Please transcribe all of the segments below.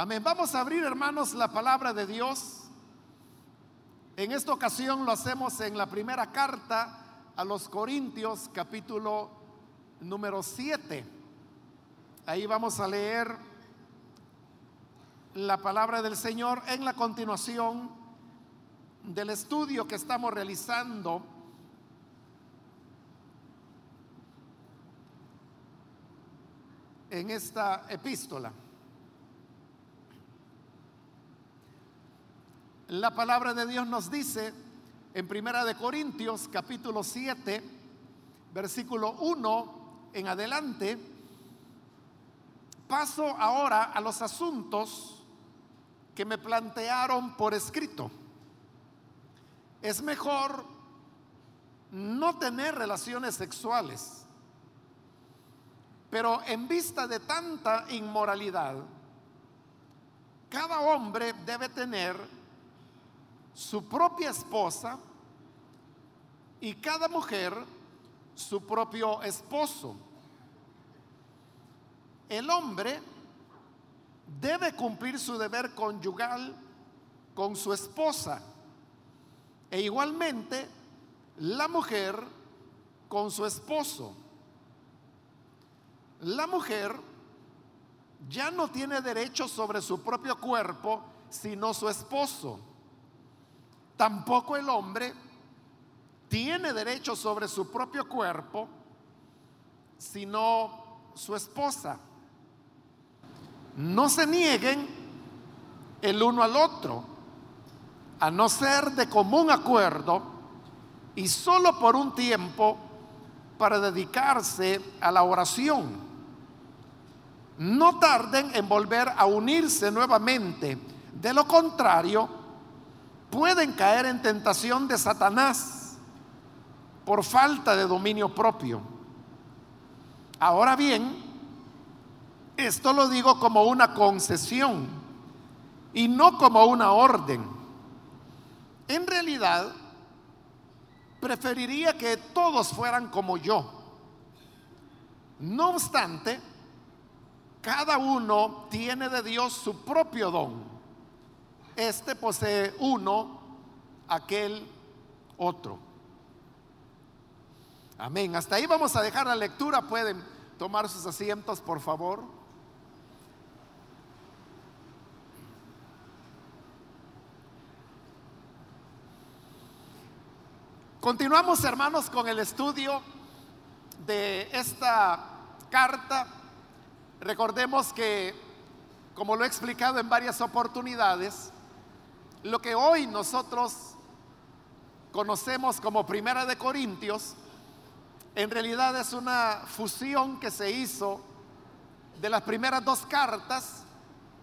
Amén. Vamos a abrir, hermanos, la palabra de Dios. En esta ocasión lo hacemos en la primera carta a los Corintios, capítulo número 7. Ahí vamos a leer la palabra del Señor en la continuación del estudio que estamos realizando en esta epístola. La palabra de Dios nos dice en Primera de Corintios capítulo 7, versículo 1 en adelante, paso ahora a los asuntos que me plantearon por escrito. Es mejor no tener relaciones sexuales, pero en vista de tanta inmoralidad, cada hombre debe tener su propia esposa y cada mujer su propio esposo. El hombre debe cumplir su deber conyugal con su esposa e igualmente la mujer con su esposo. La mujer ya no tiene derecho sobre su propio cuerpo sino su esposo. Tampoco el hombre tiene derecho sobre su propio cuerpo, sino su esposa. No se nieguen el uno al otro, a no ser de común acuerdo y solo por un tiempo para dedicarse a la oración. No tarden en volver a unirse nuevamente. De lo contrario, pueden caer en tentación de Satanás por falta de dominio propio. Ahora bien, esto lo digo como una concesión y no como una orden. En realidad, preferiría que todos fueran como yo. No obstante, cada uno tiene de Dios su propio don este posee uno, aquel otro. Amén. Hasta ahí vamos a dejar la lectura. Pueden tomar sus asientos, por favor. Continuamos, hermanos, con el estudio de esta carta. Recordemos que, como lo he explicado en varias oportunidades, lo que hoy nosotros conocemos como Primera de Corintios, en realidad es una fusión que se hizo de las primeras dos cartas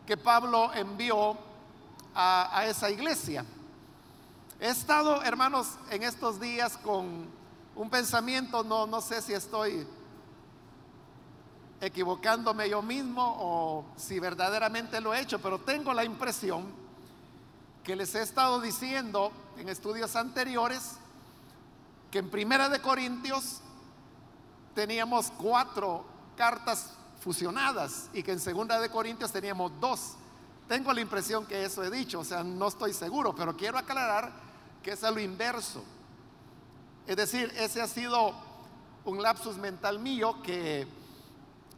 que Pablo envió a, esa iglesia. He estado, hermanos, en estos días con un pensamiento, no, no sé si estoy equivocándome yo mismo o si verdaderamente lo he hecho, pero tengo la impresión que les he estado diciendo en estudios anteriores que en Primera de Corintios teníamos cuatro cartas fusionadas y que en Segunda de Corintios teníamos dos. Tengo la impresión que eso he dicho, o sea, no estoy seguro, pero quiero aclarar que es a lo inverso. Es decir, ese ha sido un lapsus mental mío que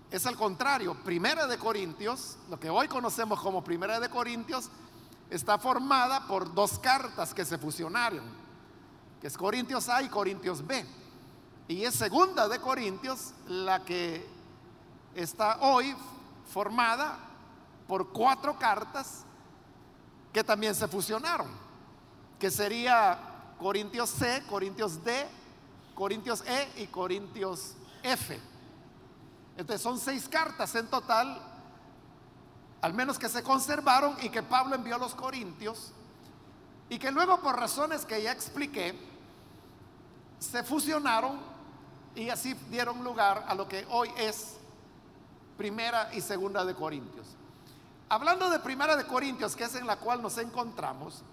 es al contrario. Primera de Corintios, lo que hoy conocemos como Primera de Corintios, está formada por dos cartas que se fusionaron, que es Corintios A y Corintios B. Y es segunda de Corintios la que está hoy formada por cuatro cartas que también se fusionaron, que sería Corintios C, Corintios D, Corintios E y Corintios F. Entonces son seis cartas en total al menos que se conservaron y que Pablo envió a los Corintios, y que luego por razones que ya expliqué, se fusionaron y así dieron lugar a lo que hoy es primera y segunda de Corintios. Hablando de primera de Corintios, que es en la cual nos encontramos,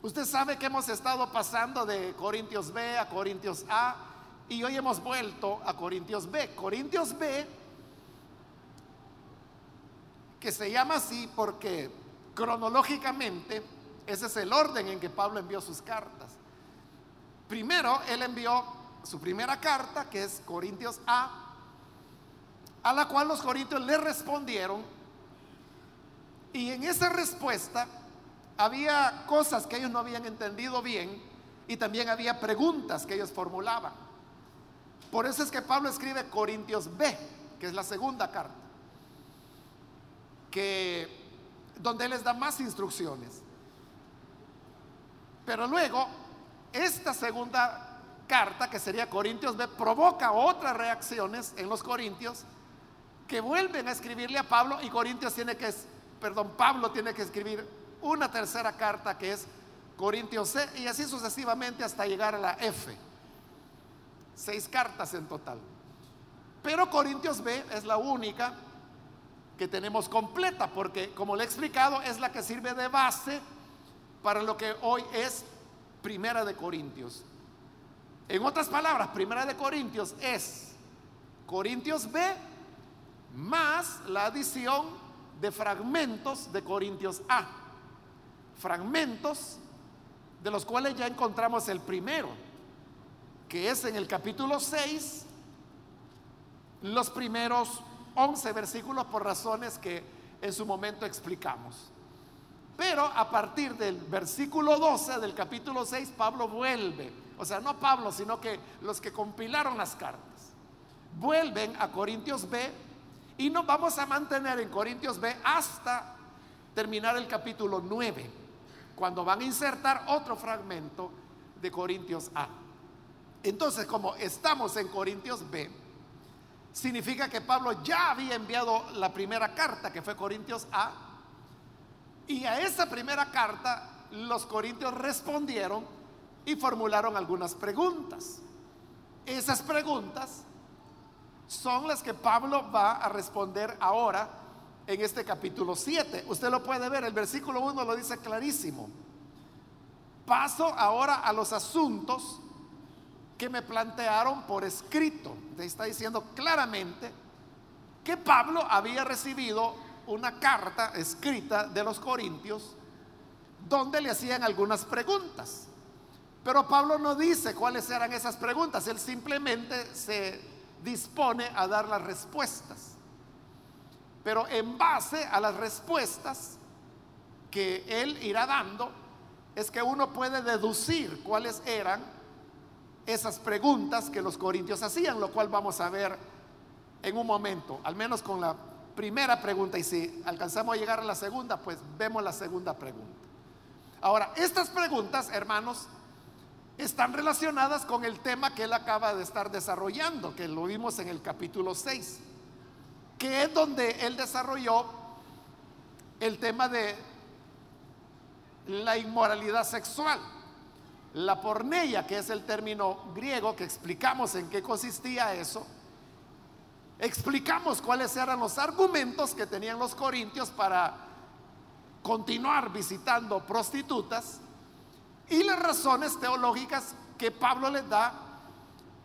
usted sabe que hemos estado pasando de Corintios B a Corintios A y hoy hemos vuelto a Corintios B. Corintios B que se llama así porque cronológicamente ese es el orden en que Pablo envió sus cartas. Primero, él envió su primera carta, que es Corintios A, a la cual los corintios le respondieron. Y en esa respuesta había cosas que ellos no habían entendido bien y también había preguntas que ellos formulaban. Por eso es que Pablo escribe Corintios B, que es la segunda carta, que donde les da más instrucciones. Pero luego, esta segunda carta, que sería Corintios B, provoca otras reacciones en los corintios que vuelven a escribirle a Pablo y Corintios tiene que, perdón, Pablo tiene que escribir una tercera carta que es Corintios C y así sucesivamente hasta llegar a la F. Seis cartas en total. Pero Corintios B es la única que tenemos completa porque, como le he explicado, es la que sirve de base para lo que hoy es Primera de Corintios. En otras palabras, Primera de Corintios es Corintios B más la adición de fragmentos de Corintios A. Fragmentos de los cuales ya encontramos el primero, que es en el capítulo 6, los primeros 11 versículos por razones que en su momento explicamos. Pero a partir del versículo 12 del capítulo 6, Pablo vuelve, o sea, no Pablo, sino que los que compilaron las cartas, vuelven a Corintios B y nos vamos a mantener en Corintios B hasta terminar el capítulo 9, cuando van a insertar otro fragmento de Corintios A. Entonces, como estamos en Corintios B, significa que Pablo ya había enviado la primera carta, que fue Corintios A, y a esa primera carta los corintios respondieron y formularon algunas preguntas. Esas preguntas son las que Pablo va a responder ahora en este capítulo 7. Usted lo puede ver, el versículo 1 lo dice clarísimo. Paso ahora a los asuntos que me plantearon por escrito. está diciendo claramente que Pablo había recibido una carta escrita de los corintios donde le hacían algunas preguntas. Pero Pablo no dice cuáles eran esas preguntas, él simplemente se dispone a dar las respuestas. Pero en base a las respuestas que él irá dando, es que uno puede deducir cuáles eran esas preguntas que los corintios hacían, lo cual vamos a ver en un momento, al menos con la primera pregunta. Y si alcanzamos a llegar a la segunda, pues vemos la segunda pregunta. Ahora, estas preguntas, hermanos, están relacionadas con el tema que él acaba de estar desarrollando, que lo vimos en el capítulo 6, que es donde él desarrolló el tema de la inmoralidad sexual. La porneia, que es el término griego que explicamos en qué consistía eso, explicamos cuáles eran los argumentos que tenían los corintios para continuar visitando prostitutas y las razones teológicas que Pablo les da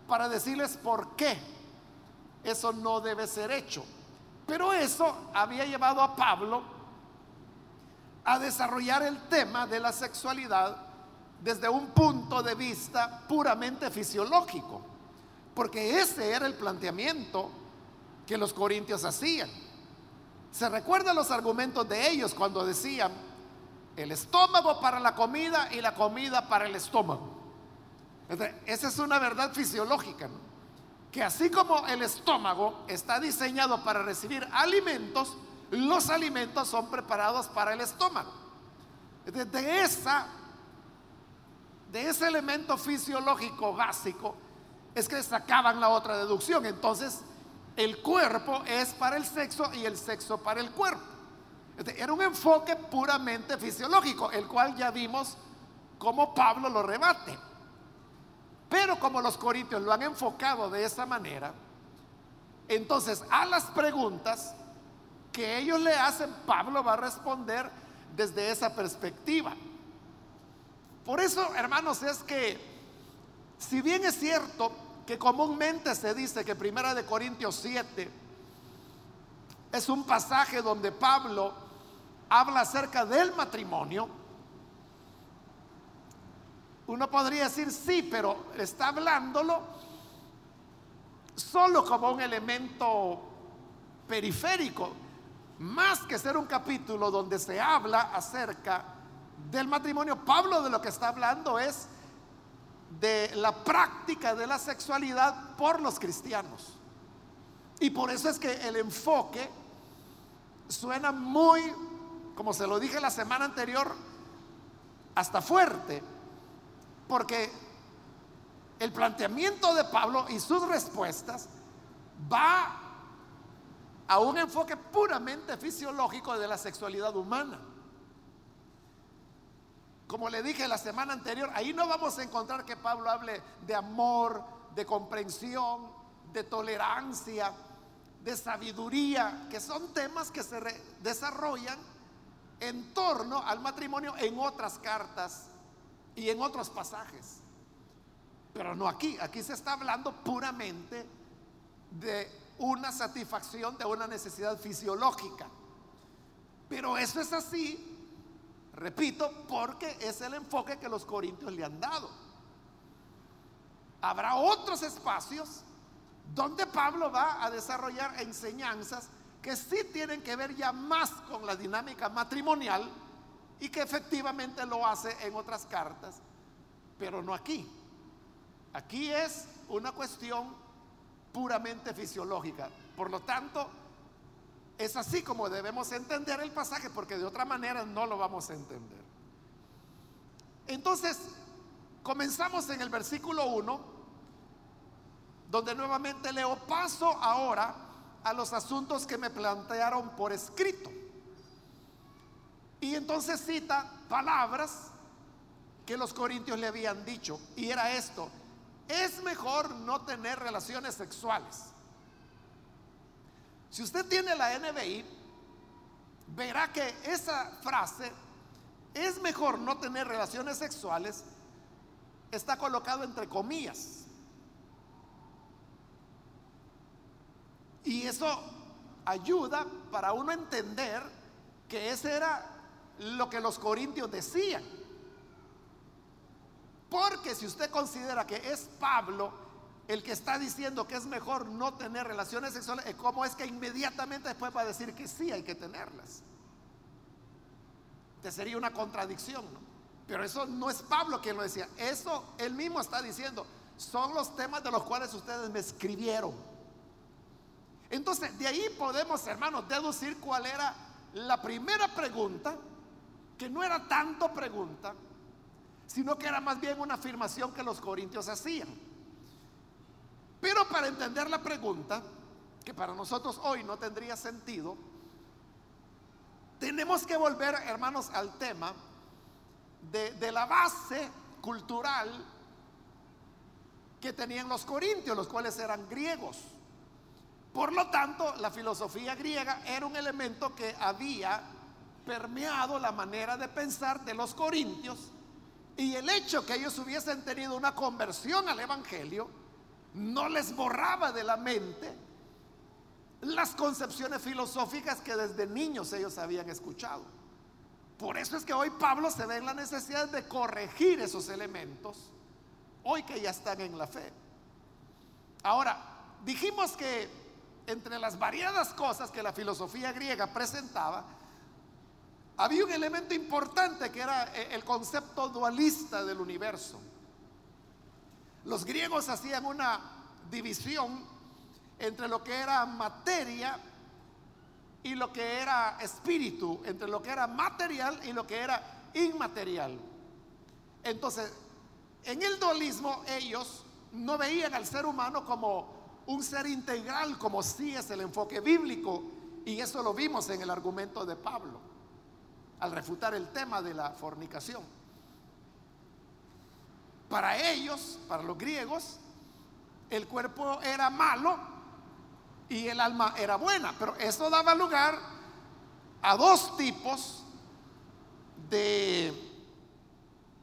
para decirles por qué eso no debe ser hecho. Pero eso había llevado a Pablo a desarrollar el tema de la sexualidad desde un punto de vista puramente fisiológico, porque ese era el planteamiento que los corintios hacían. Se recuerdan los argumentos de ellos cuando decían, el estómago para la comida y la comida para el estómago. Esa es una verdad fisiológica, que así como el estómago está diseñado para recibir alimentos, los alimentos son preparados para el estómago. De, esa, de ese elemento fisiológico básico es que sacaban la otra deducción. Entonces, el cuerpo es para el sexo y el sexo para el cuerpo. Era un enfoque puramente fisiológico, el cual ya vimos cómo Pablo lo rebate. Pero como los corintios lo han enfocado de esa manera, entonces a las preguntas que ellos le hacen, Pablo va a responder desde esa perspectiva. Por eso, hermanos, es que si bien es cierto que comúnmente se dice que Primera de Corintios 7 es un pasaje donde Pablo habla acerca del matrimonio. Uno podría decir sí, pero está hablándolo solo como un elemento periférico, más que ser un capítulo donde se habla acerca del matrimonio. Pablo de lo que está hablando es de la práctica de la sexualidad por los cristianos. Y por eso es que el enfoque suena muy, como se lo dije la semana anterior, hasta fuerte, porque el planteamiento de Pablo y sus respuestas va a un enfoque puramente fisiológico de la sexualidad humana. Como le dije la semana anterior, ahí no vamos a encontrar que Pablo hable de amor, de comprensión, de tolerancia, de sabiduría, que son temas que se desarrollan en torno al matrimonio en otras cartas y en otros pasajes. Pero no aquí, aquí se está hablando puramente de una satisfacción de una necesidad fisiológica. Pero eso es así, repito, porque es el enfoque que los corintios le han dado. Habrá otros espacios donde Pablo va a desarrollar enseñanzas que sí tienen que ver ya más con la dinámica matrimonial y que efectivamente lo hace en otras cartas, pero no aquí. Aquí es una cuestión puramente fisiológica. Por lo tanto, es así como debemos entender el pasaje, porque de otra manera no lo vamos a entender. Entonces, comenzamos en el versículo 1, donde nuevamente leo, paso ahora a los asuntos que me plantearon por escrito. Y entonces cita palabras que los corintios le habían dicho, y era esto, es mejor no tener relaciones sexuales. Si usted tiene la NBI, verá que esa frase, es mejor no tener relaciones sexuales, está colocado entre comillas. Y eso ayuda para uno entender que ese era lo que los corintios decían. Porque si usted considera que es Pablo el que está diciendo que es mejor no tener relaciones sexuales, ¿cómo es que inmediatamente después va a decir que sí hay que tenerlas? Te sería una contradicción, ¿no? Pero eso no es Pablo quien lo decía, eso él mismo está diciendo, son los temas de los cuales ustedes me escribieron. Entonces, de ahí podemos, hermanos, deducir cuál era la primera pregunta, que no era tanto pregunta, sino que era más bien una afirmación que los corintios hacían. Pero para entender la pregunta, que para nosotros hoy no tendría sentido, tenemos que volver, hermanos, al tema de, la base cultural que tenían los corintios, los cuales eran griegos. Por lo tanto, la filosofía griega era un elemento que había permeado la manera de pensar de los corintios y el hecho que ellos hubiesen tenido una conversión al Evangelio no les borraba de la mente las concepciones filosóficas que desde niños ellos habían escuchado. Por eso es que hoy Pablo se ve en la necesidad de corregir esos elementos, hoy que ya están en la fe. Ahora, dijimos que entre las variadas cosas que la filosofía griega presentaba, había un elemento importante que era eh, el concepto dualista del universo. Los griegos hacían una división entre lo que era materia y lo que era espíritu, entre lo que era material y lo que era inmaterial. Entonces, en el dualismo ellos no veían al ser humano como un ser integral, como sí es el enfoque bíblico, y eso lo vimos en el argumento de Pablo al refutar el tema de la fornicación. Para ellos, para los griegos, el cuerpo era malo y el alma era buena, pero eso daba lugar a dos tipos de,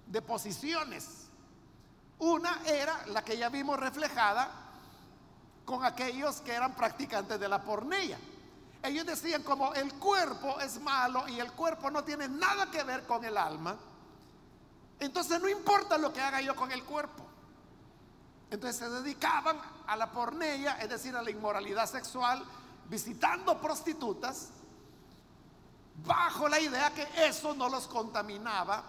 de posiciones. Una era la que ya vimos reflejada con aquellos que eran practicantes de la pornea. ellos decían como el cuerpo es malo y el cuerpo no tiene nada que ver con el alma, entonces no importa lo que haga yo con el cuerpo. Entonces se dedicaban a la pornea, es decir, a la inmoralidad sexual, visitando prostitutas, bajo la idea que eso no los contaminaba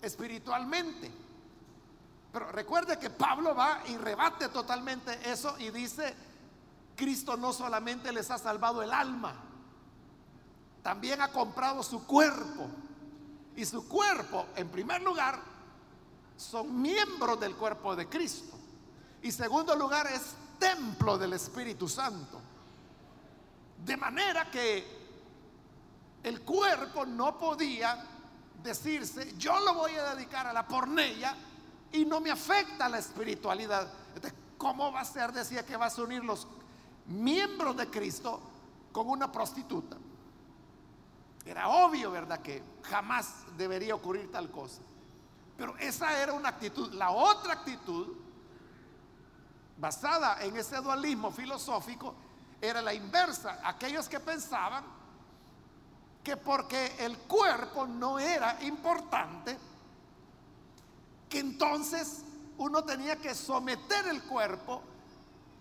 espiritualmente. Pero recuerde que Pablo va y rebate totalmente eso y dice, Cristo no solamente les ha salvado el alma, también ha comprado su cuerpo. Y su cuerpo, en primer lugar, son miembros del cuerpo de Cristo. Y segundo lugar, es templo del Espíritu Santo. De manera que el cuerpo no podía decirse, yo lo voy a dedicar a la pornella y no me afecta la espiritualidad. ¿Cómo va a ser? Decía que vas a unir los miembros de Cristo con una prostituta. Era obvio, ¿verdad? Que jamás debería ocurrir tal cosa. Pero esa era una actitud. La otra actitud, basada en ese dualismo filosófico, era la inversa. Aquellos que pensaban que porque el cuerpo no era importante, que entonces uno tenía que someter el cuerpo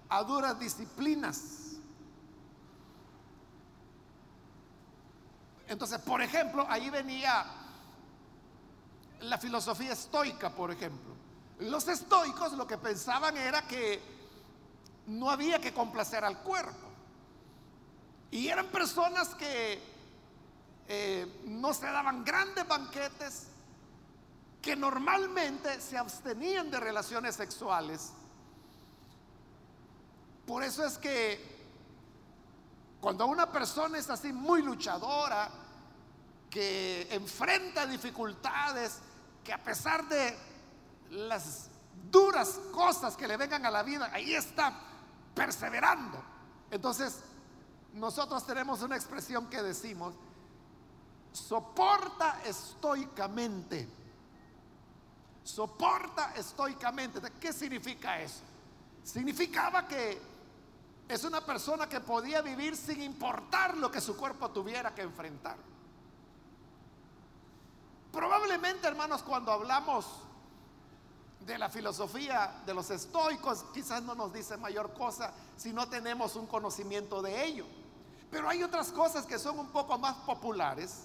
a duras disciplinas. Entonces, por ejemplo, ahí venía la filosofía estoica, por ejemplo. Los estoicos lo que pensaban era que no había que complacer al cuerpo. Y eran personas que eh, no se daban grandes banquetes, que normalmente se abstenían de relaciones sexuales. Por eso es que cuando una persona es así muy luchadora, que enfrenta dificultades, que a pesar de las duras cosas que le vengan a la vida, ahí está perseverando. Entonces, nosotros tenemos una expresión que decimos, soporta estoicamente soporta estoicamente. ¿Qué significa eso? Significaba que es una persona que podía vivir sin importar lo que su cuerpo tuviera que enfrentar. Probablemente, hermanos, cuando hablamos de la filosofía de los estoicos, quizás no nos dice mayor cosa si no tenemos un conocimiento de ello. Pero hay otras cosas que son un poco más populares,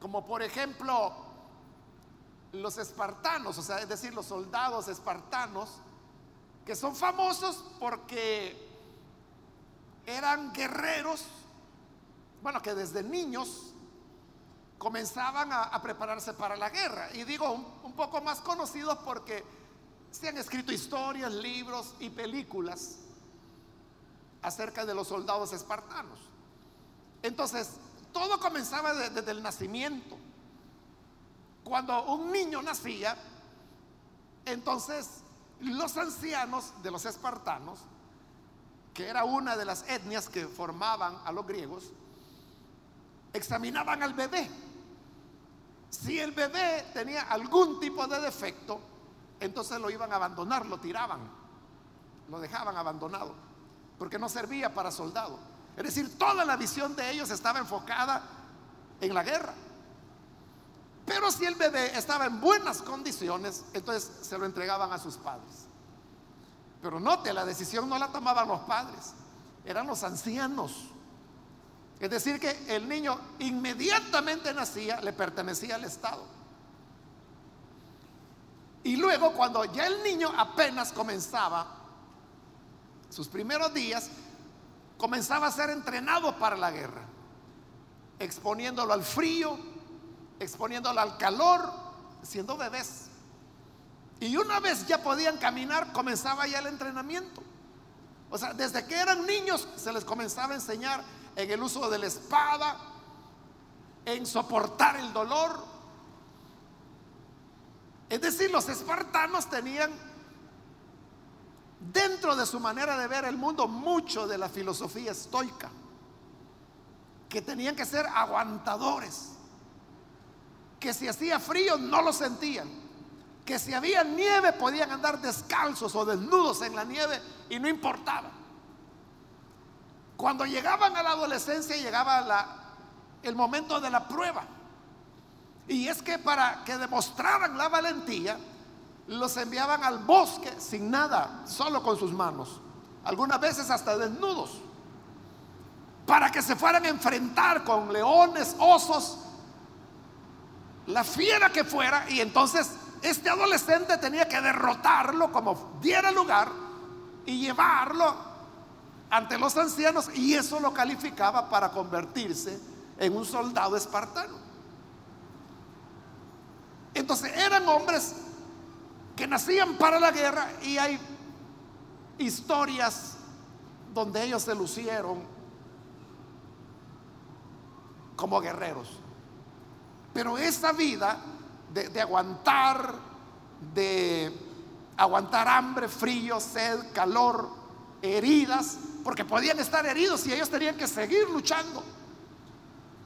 como por ejemplo los espartanos, o sea, es decir, los soldados espartanos, que son famosos porque eran guerreros, bueno, que desde niños comenzaban a, prepararse para la guerra. Y digo un, un poco más conocidos porque se han escrito historias, libros y películas acerca de los soldados espartanos. Entonces, todo comenzaba desde el nacimiento. Cuando un niño nacía, entonces los ancianos de los espartanos, que era una de las etnias que formaban a los griegos, examinaban al bebé. Si el bebé tenía algún tipo de defecto, entonces lo iban a abandonar, lo tiraban, lo dejaban abandonado, porque no servía para soldado. Es decir, toda la visión de ellos estaba enfocada en la guerra. Pero si el bebé estaba en buenas condiciones, entonces se lo entregaban a sus padres. Pero note, la decisión no la tomaban los padres, eran los ancianos. Es decir, que el niño inmediatamente nacía, le pertenecía al Estado. Y luego, cuando ya el niño apenas comenzaba sus primeros días, comenzaba a ser entrenado para la guerra, exponiéndolo al frío, exponiéndolo al calor, siendo bebés. Y una vez ya podían caminar, comenzaba ya el entrenamiento. O sea, desde que eran niños se les comenzaba a enseñar en el uso de la espada, en soportar el dolor. Es decir, los espartanos tenían dentro de su manera de ver el mundo mucho de la filosofía estoica, que tenían que ser aguantadores que si hacía frío no lo sentían, que si había nieve podían andar descalzos o desnudos en la nieve y no importaba. Cuando llegaban a la adolescencia llegaba la, el momento de la prueba. Y es que para que demostraran la valentía, los enviaban al bosque sin nada, solo con sus manos, algunas veces hasta desnudos, para que se fueran a enfrentar con leones, osos, la fiera que fuera, y entonces este adolescente tenía que derrotarlo como diera lugar y llevarlo ante los ancianos y eso lo calificaba para convertirse en un soldado espartano. Entonces eran hombres que nacían para la guerra y hay historias donde ellos se lucieron como guerreros. Pero esa vida de, aguantar, de aguantar hambre, frío, sed, calor, heridas, porque podían estar heridos y ellos tenían que seguir luchando.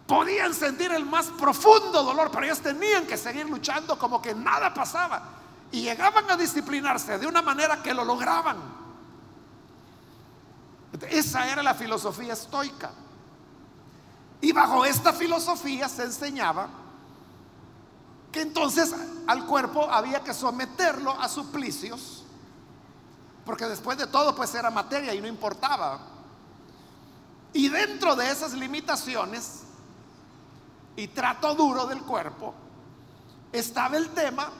Podían sentir el más profundo dolor, pero ellos tenían que seguir luchando como que nada pasaba. Y llegaban a disciplinarse de una manera que lo lograban. Esa era la filosofía estoica. Y bajo esta filosofía se enseñaba que entonces al cuerpo había que someterlo a suplicios porque después de todo, pues era materia y no importaba. Y dentro de esas limitaciones y trato duro del cuerpo, estaba el tema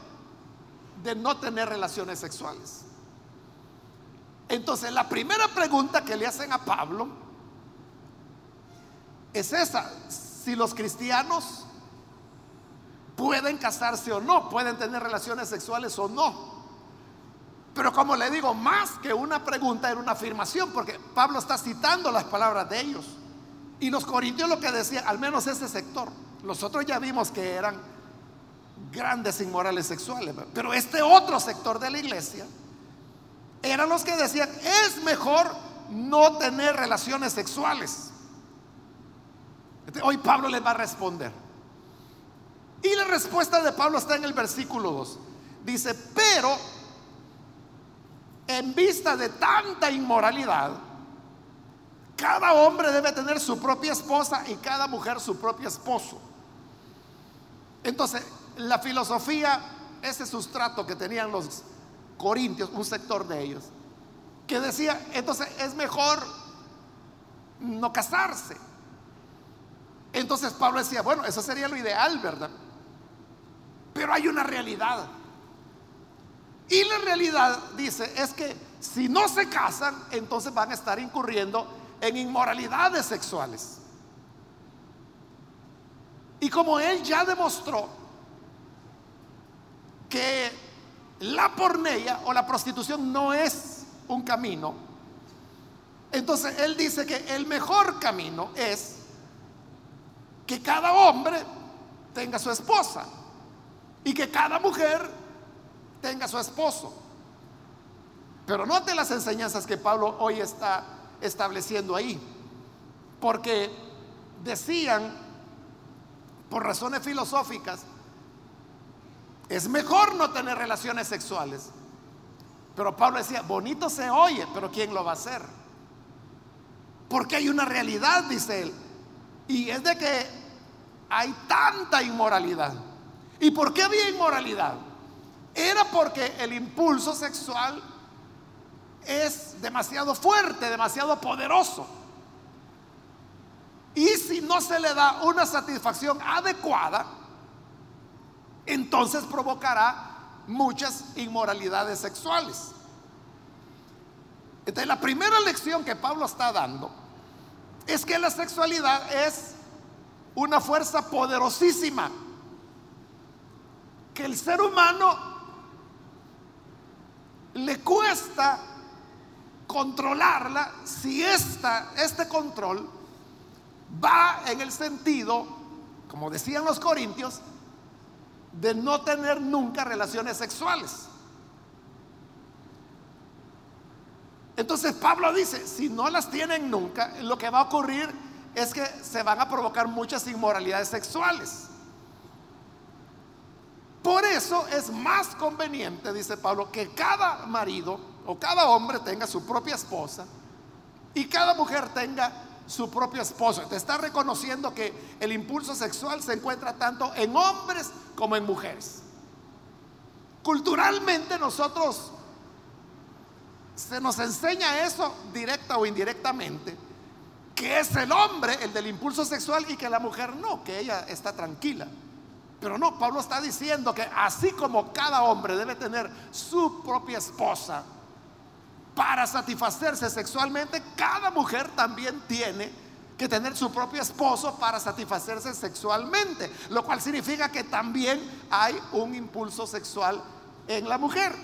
de no tener relaciones sexuales. Entonces, la primera pregunta que le hacen a Pablo es esa, si los cristianos pueden casarse o no, pueden tener relaciones sexuales o no. Pero como le digo, más que una pregunta era una afirmación, porque Pablo está citando las palabras de ellos. Y los corintios lo que decían, al menos ese sector, los otros ya vimos que eran grandes inmorales sexuales, pero este otro sector de la iglesia eran los que decían, es mejor no tener relaciones sexuales. Hoy Pablo les va a responder. Y la respuesta de Pablo está en el versículo 2. Dice, pero en vista de tanta inmoralidad, cada hombre debe tener su propia esposa y cada mujer su propio esposo. Entonces, la filosofía, ese sustrato que tenían los corintios, un sector de ellos, que decía, entonces es mejor no casarse. Entonces Pablo decía, bueno, eso sería lo ideal, ¿verdad? Pero hay una realidad. Y la realidad, dice, es que si no se casan, entonces van a estar incurriendo en inmoralidades sexuales. Y como él ya demostró que la porneia o la prostitución no es un camino, entonces él dice que el mejor camino es que cada hombre tenga su esposa y que cada mujer tenga su esposo. Pero note las enseñanzas que Pablo hoy está estableciendo ahí. Porque decían, por razones filosóficas, es mejor no tener relaciones sexuales. Pero Pablo decía, bonito se oye, pero ¿quién lo va a hacer? Porque hay una realidad, dice él. Y es de que hay tanta inmoralidad. ¿Y por qué había inmoralidad? Era porque el impulso sexual es demasiado fuerte, demasiado poderoso. Y si no se le da una satisfacción adecuada, entonces provocará muchas inmoralidades sexuales. Entonces la primera lección que Pablo está dando es que la sexualidad es una fuerza poderosísima que el ser humano le cuesta controlarla si esta, este control va en el sentido, como decían los corintios, de no tener nunca relaciones sexuales. Entonces Pablo dice, si no las tienen nunca, lo que va a ocurrir es que se van a provocar muchas inmoralidades sexuales. Por eso es más conveniente, dice Pablo, que cada marido o cada hombre tenga su propia esposa Y cada mujer tenga su propio esposo. Te está reconociendo que el impulso sexual se encuentra tanto en hombres como en mujeres. Culturalmente nosotros se nos enseña eso directa o indirectamente, que es el hombre el del impulso sexual y que la mujer no, que ella está tranquila. Pero no, Pablo está diciendo que así como cada hombre debe tener su propia esposa para satisfacerse sexualmente, cada mujer también tiene que tener su propio esposo para satisfacerse sexualmente, lo cual significa que también hay un impulso sexual en la mujer.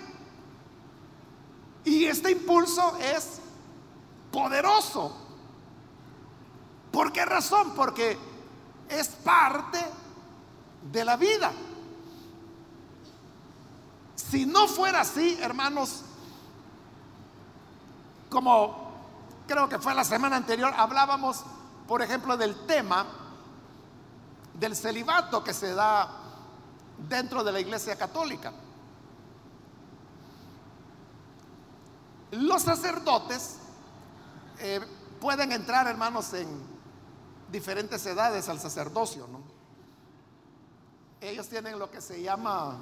Y este impulso es poderoso. ¿Por qué razón? Porque es parte de la vida. Si no fuera así, hermanos, como creo que fue la semana anterior, hablábamos, por ejemplo, del tema del celibato que se da dentro de la Iglesia Católica. Los sacerdotes eh, pueden entrar, hermanos, en diferentes edades al sacerdocio, ¿no? Ellos tienen lo que se llama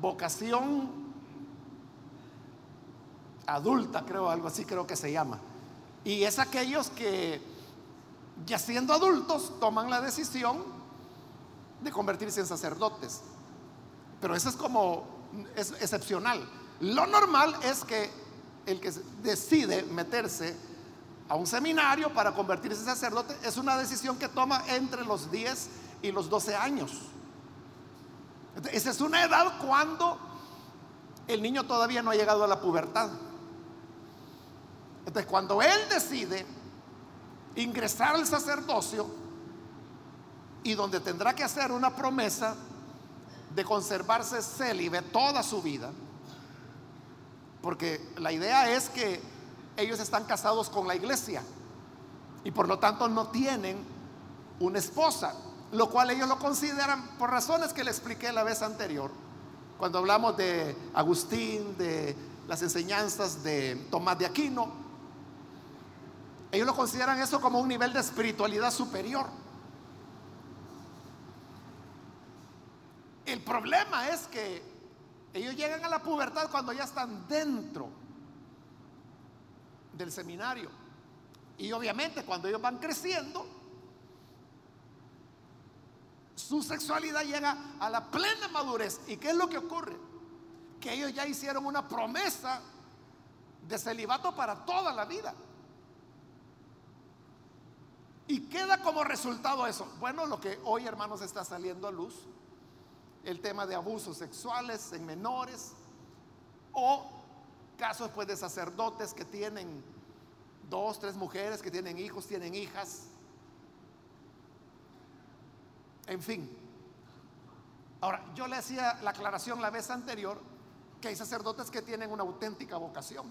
vocación adulta, creo, algo así creo que se llama. Y es aquellos que, ya siendo adultos, toman la decisión de convertirse en sacerdotes. Pero eso es como, es excepcional. Lo normal es que el que decide meterse a un seminario para convertirse en sacerdote es una decisión que toma entre los 10 y los 12 años. Esa es una edad cuando el niño todavía no ha llegado a la pubertad. Entonces, cuando él decide ingresar al sacerdocio y donde tendrá que hacer una promesa de conservarse célibe toda su vida, porque la idea es que ellos están casados con la iglesia y por lo tanto no tienen una esposa, lo cual ellos lo consideran por razones que le expliqué la vez anterior, cuando hablamos de Agustín, de las enseñanzas de Tomás de Aquino. Ellos lo consideran eso como un nivel de espiritualidad superior. El problema es que ellos llegan a la pubertad cuando ya están dentro del seminario. Y obviamente cuando ellos van creciendo, su sexualidad llega a la plena madurez. ¿Y qué es lo que ocurre? Que ellos ya hicieron una promesa de celibato para toda la vida. Y queda como resultado eso. Bueno, lo que hoy, hermanos, está saliendo a luz el tema de abusos sexuales en menores o casos pues de sacerdotes que tienen dos, tres mujeres, que tienen hijos, tienen hijas. En fin. Ahora, yo le hacía la aclaración la vez anterior que hay sacerdotes que tienen una auténtica vocación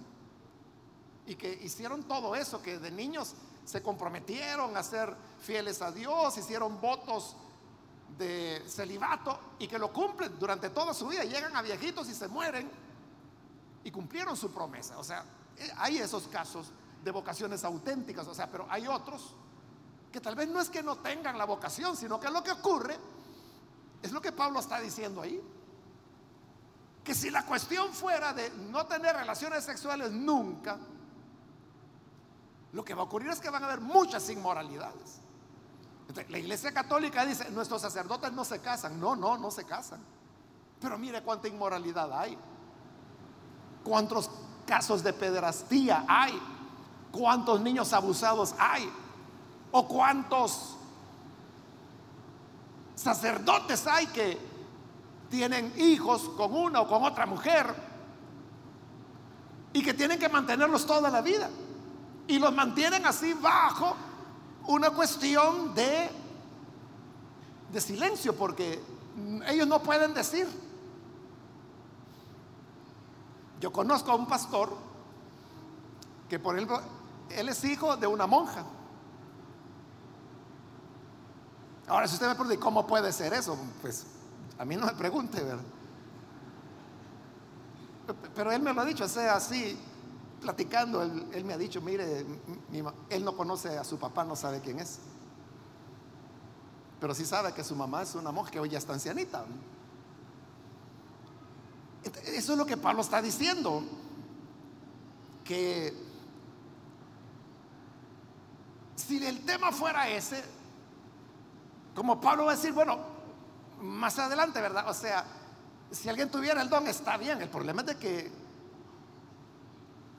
y que hicieron todo eso, que de niños se comprometieron a ser fieles a Dios, hicieron votos de celibato y que lo cumplen durante toda su vida. Llegan a viejitos y se mueren y cumplieron su promesa. O sea, eh, hay esos casos de vocaciones auténticas, o sea, pero hay otros que tal vez no es que no tengan la vocación, sino que lo que ocurre es lo que Pablo está diciendo ahí. Que si la cuestión fuera de no tener relaciones sexuales nunca, lo que va a ocurrir es que van a haber muchas inmoralidades la iglesia católica dice, nuestros sacerdotes no se casan. No, no, no se casan. Pero mire cuánta inmoralidad hay. Cuántos casos de pederastía hay. Cuántos niños abusados hay. O cuántos sacerdotes hay que tienen hijos con una o con otra mujer y que tienen que mantenerlos toda la vida. Y los mantienen así bajo una cuestión de, de silencio, porque ellos no pueden decir. Yo conozco a un pastor que, por ejemplo, él es hijo de una monja. Ahora, si usted me pregunta, ¿cómo puede ser eso? Pues a mí no me pregunte, ¿verdad? Pero él me lo ha dicho, sea así, platicando, él, me ha dicho, mire, él no conoce a su papá, no sabe quién es. Pero sí sabe que su mamá es una mujer que hoy ya está ancianita. Eso es lo que Pablo está diciendo. Que si el tema fuera ese, como Pablo va a decir, bueno, más adelante, ¿verdad? O sea, si alguien tuviera el don, está bien. El problema es de que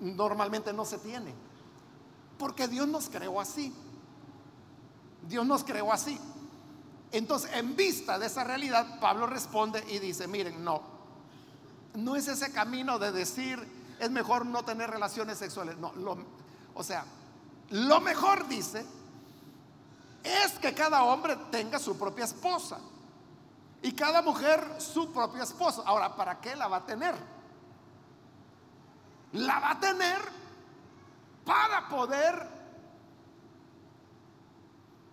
normalmente no se tiene. Porque Dios nos creó así. Dios nos creó así. Entonces, en vista de esa realidad, Pablo responde y dice, miren, no, no es ese camino de decir, es mejor no tener relaciones sexuales. No, o sea, lo mejor dice es que cada hombre tenga su propia esposa y cada mujer su propio esposo. Ahora, ¿para qué la va a tener? La va a tener para poder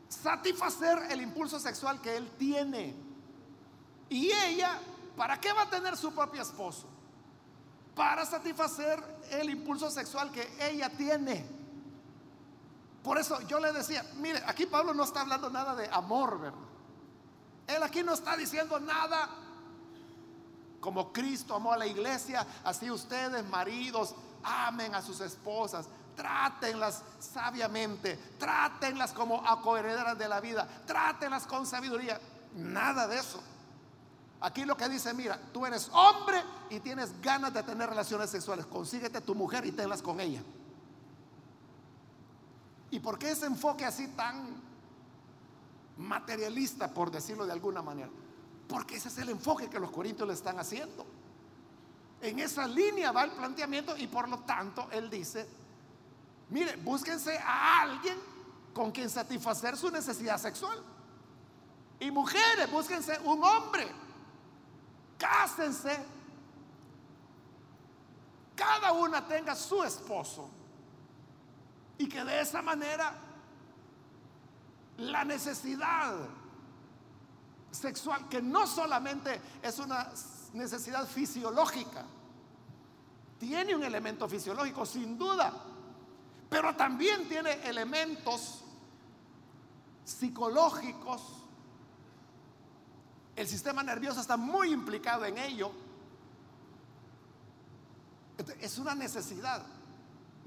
satisfacer el impulso sexual que él tiene. Y ella, ¿para qué va a tener su propio esposo? Para satisfacer el impulso sexual que ella tiene. Por eso yo le decía, mire, aquí Pablo no está hablando nada de amor, ¿verdad? Él aquí no está diciendo nada como Cristo amó a la iglesia, así ustedes, maridos, amen a sus esposas, trátenlas sabiamente, trátenlas como acoherederas de la vida, trátenlas con sabiduría. Nada de eso. Aquí lo que dice, mira, tú eres hombre y tienes ganas de tener relaciones sexuales, consíguete tu mujer y tenlas con ella. ¿Y por qué ese enfoque así tan materialista, por decirlo de alguna manera? Porque ese es el enfoque que los corintios le están haciendo. En esa línea va el planteamiento y por lo tanto él dice, mire, búsquense a alguien con quien satisfacer su necesidad sexual. Y mujeres, búsquense un hombre. Cásense. Cada una tenga su esposo. Y que de esa manera la necesidad sexual, que no solamente es una necesidad fisiológica, tiene un elemento fisiológico, sin duda, pero también tiene elementos psicológicos. El sistema nervioso está muy implicado en ello. Es una necesidad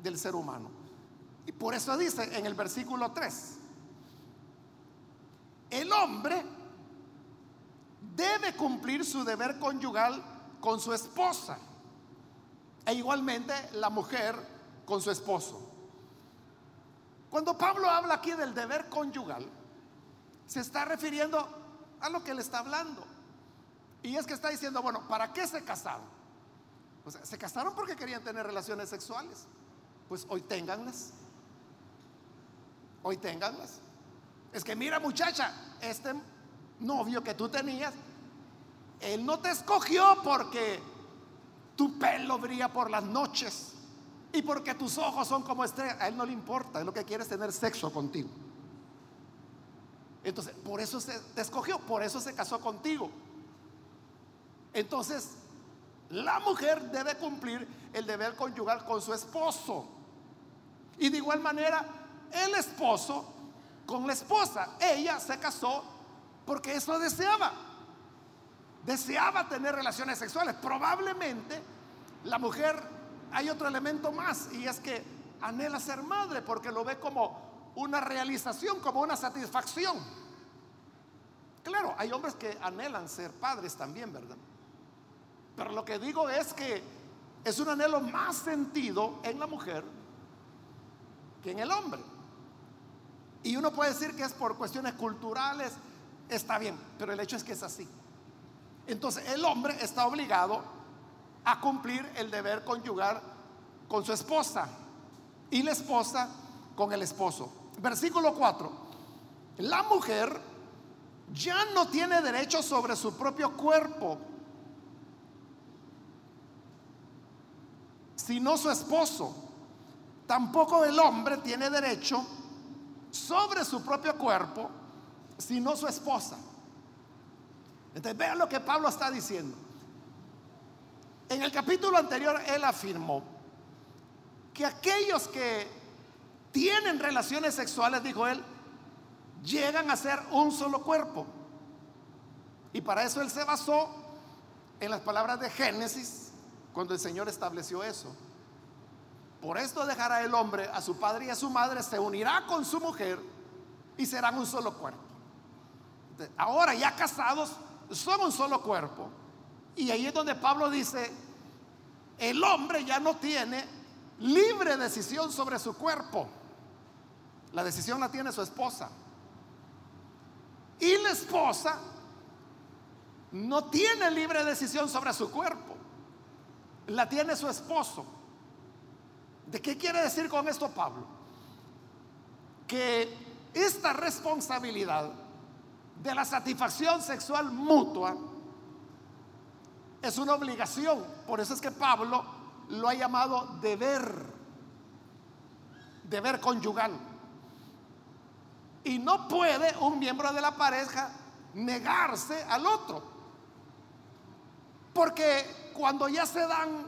del ser humano. Y por eso dice en el versículo 3, el hombre debe cumplir su deber conyugal con su esposa. E igualmente la mujer con su esposo. Cuando Pablo habla aquí del deber conyugal, se está refiriendo a lo que le está hablando. Y es que está diciendo, bueno, ¿para qué se casaron? Se casaron porque querían tener relaciones sexuales. Pues hoy ténganlas. Hoy ténganlas. Es que mira muchacha, este novio que tú tenías él no te escogió porque tu pelo brilla por las noches y porque tus ojos son como estrellas. A Él no le importa, Él lo que quiere es tener sexo contigo. Entonces, por eso se te escogió, por eso se casó contigo. Entonces, la mujer debe cumplir el deber conyugal con su esposo. Y de igual manera, el esposo con la esposa. Ella se casó porque eso deseaba deseaba tener relaciones sexuales. Probablemente la mujer, hay otro elemento más, y es que anhela ser madre porque lo ve como una realización, como una satisfacción. Claro, hay hombres que anhelan ser padres también, ¿verdad? Pero lo que digo es que es un anhelo más sentido en la mujer que en el hombre. Y uno puede decir que es por cuestiones culturales, está bien, pero el hecho es que es así. Entonces el hombre está obligado a cumplir el deber conyugar con su esposa y la esposa con el esposo. Versículo 4. La mujer ya no tiene derecho sobre su propio cuerpo, sino su esposo. Tampoco el hombre tiene derecho sobre su propio cuerpo, sino su esposa. Entonces vean lo que Pablo está diciendo. En el capítulo anterior él afirmó que aquellos que tienen relaciones sexuales, dijo él, llegan a ser un solo cuerpo. Y para eso él se basó en las palabras de Génesis, cuando el Señor estableció eso. Por esto dejará el hombre a su padre y a su madre, se unirá con su mujer y serán un solo cuerpo. Ahora ya casados, son un solo cuerpo. Y ahí es donde Pablo dice, el hombre ya no tiene libre decisión sobre su cuerpo. La decisión la tiene su esposa. Y la esposa no tiene libre decisión sobre su cuerpo. La tiene su esposo. ¿De qué quiere decir con esto Pablo? Que esta responsabilidad de la satisfacción sexual mutua es una obligación. Por eso es que Pablo lo ha llamado deber, deber conyugal. Y no puede un miembro de la pareja negarse al otro. Porque cuando ya se dan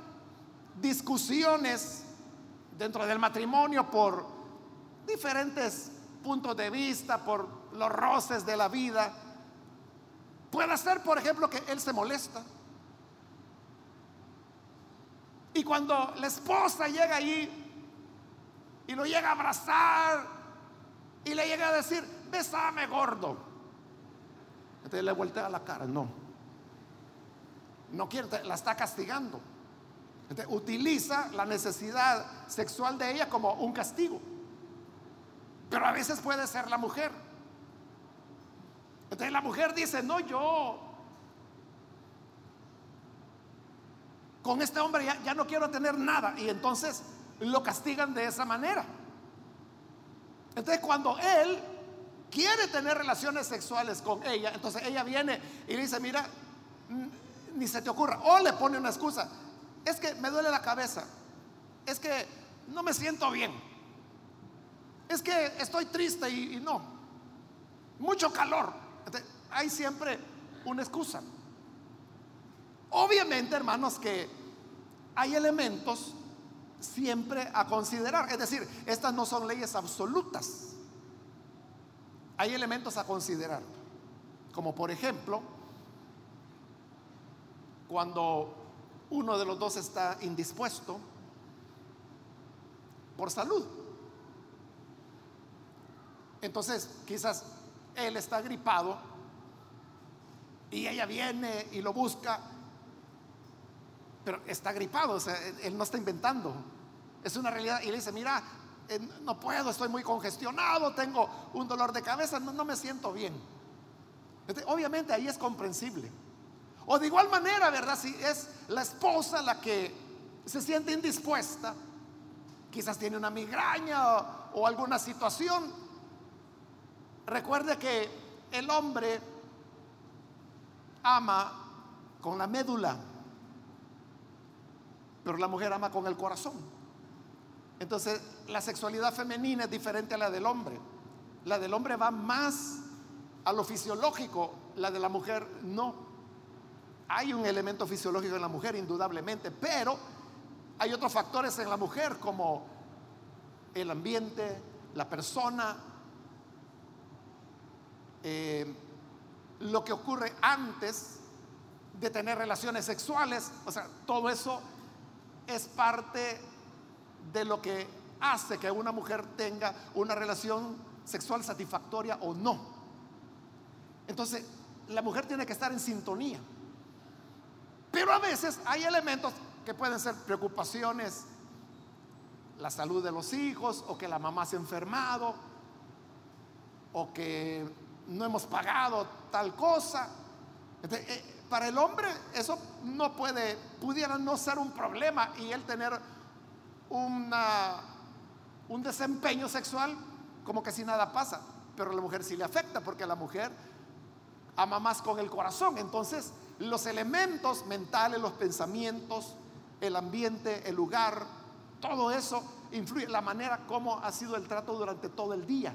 discusiones dentro del matrimonio por diferentes puntos de vista, por los roces de la vida, puede ser, por ejemplo, que él se molesta. Y cuando la esposa llega allí y lo llega a abrazar y le llega a decir, besame gordo. Entonces le voltea la cara, no. No quiere, la está castigando. Utiliza la necesidad sexual de ella como un castigo. Pero a veces puede ser la mujer. Entonces la mujer dice, no, yo con este hombre ya, ya no quiero tener nada. Y entonces lo castigan de esa manera. Entonces cuando él quiere tener relaciones sexuales con ella, entonces ella viene y le dice, mira, ni se te ocurra. O le pone una excusa es que me duele la cabeza, es que no me siento bien, es que estoy triste y, no, mucho calor. hay siempre una excusa. Obviamente, hermanos, que hay elementos siempre a considerar. Es decir, estas no son leyes absolutas. Hay elementos a considerar. Como por ejemplo, cuando uno de los dos está indispuesto por salud. Entonces, quizás él está gripado y ella viene y lo busca, pero está gripado, él no está inventando. Es una realidad y le dice, mira, eh, no puedo, estoy muy congestionado, tengo un dolor de cabeza, no, no me siento bien. obviamente ahí es comprensible. O de igual manera, ¿verdad? Si es la esposa la que se siente indispuesta, quizás tiene una migraña o, alguna situación. Recuerde que el hombre ama con la médula, pero la mujer ama con el corazón. Entonces, la sexualidad femenina es diferente a la del hombre. La del hombre va más a lo fisiológico, la de la mujer no. Hay un elemento fisiológico en la mujer, indudablemente, pero hay otros factores en la mujer como el ambiente, la persona, eh, lo que ocurre antes de tener relaciones sexuales, o sea, todo eso es parte de lo que hace que una mujer tenga una relación sexual satisfactoria o no. Entonces, la mujer tiene que estar en sintonía. Pero a veces hay elementos que pueden ser preocupaciones, la salud de los hijos, o que la mamá se ha enfermado, o que no hemos pagado tal cosa. Eh, para el hombre eso no puede, pudiera no ser un problema y él tener una, un desempeño sexual como que si nada pasa. Pero a la mujer sí le afecta porque la mujer ama más con el corazón. Entonces, los elementos mentales, los pensamientos, el ambiente, el lugar, todo eso influye en la manera como ha sido el trato durante todo el día.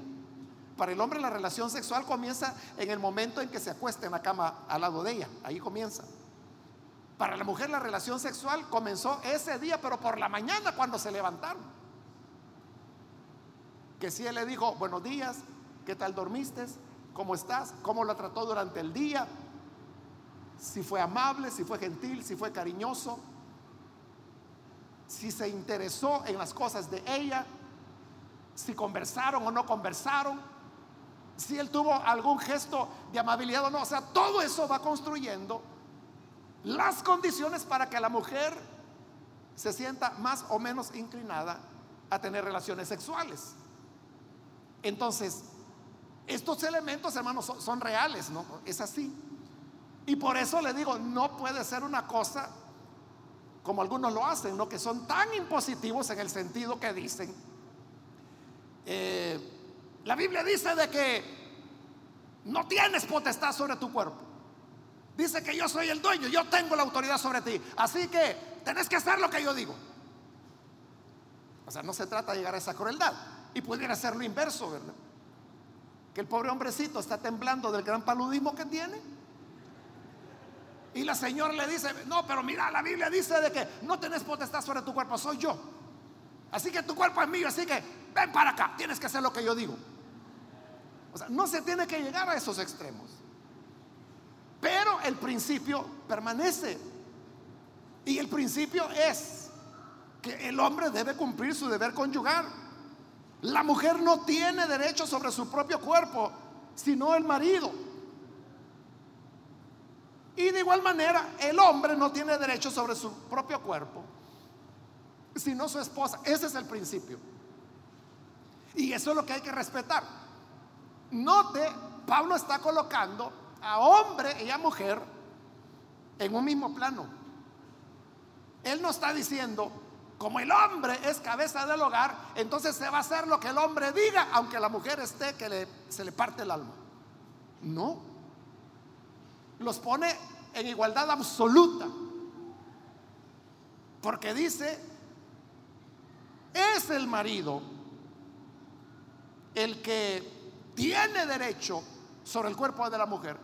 Para el hombre la relación sexual comienza en el momento en que se acuesta en la cama al lado de ella, ahí comienza. Para la mujer la relación sexual comenzó ese día, pero por la mañana cuando se levantaron. que si él le dijo, buenos días, ¿qué tal dormiste? ¿Cómo estás? ¿Cómo lo trató durante el día? Si fue amable, si fue gentil, si fue cariñoso, si se interesó en las cosas de ella, si conversaron o no conversaron, si él tuvo algún gesto de amabilidad o no. O sea, todo eso va construyendo las condiciones para que la mujer se sienta más o menos inclinada a tener relaciones sexuales. Entonces, estos elementos, hermanos, son, reales, ¿no? Es así. Y por eso le digo, no puede ser una cosa como algunos lo hacen, ¿no? Que son tan impositivos en el sentido que dicen. Eh, la Biblia dice de que no tienes potestad sobre tu cuerpo. Dice que yo soy el dueño, yo tengo la autoridad sobre ti. Así que tenés que hacer lo que yo digo. O sea, no se trata de llegar a esa crueldad. Y pudiera ser lo inverso, ¿verdad? Que el pobre hombrecito está temblando del gran paludismo que tiene. Y la señora le dice, no, pero mira, la Biblia dice de que no tenés potestad sobre tu cuerpo, soy yo. Así que tu cuerpo es mío, así que ven para acá, tienes que hacer lo que yo digo. O sea, no se tiene que llegar a esos extremos. Pero el principio permanece. Y el principio es que el hombre debe cumplir su deber conyugal. La mujer no tiene derecho sobre su propio cuerpo, sino el marido. De igual manera, el hombre no tiene derecho sobre su propio cuerpo, sino su esposa. Ese es el principio. Y eso es lo que hay que respetar. Note, Pablo está colocando a hombre y a mujer en un mismo plano. Él no está diciendo, como el hombre es cabeza del hogar, entonces se va a hacer lo que el hombre diga, aunque la mujer esté que se le parte el alma. No. Los pone en igualdad absoluta. Porque dice, es el marido el que tiene derecho sobre el cuerpo de la mujer.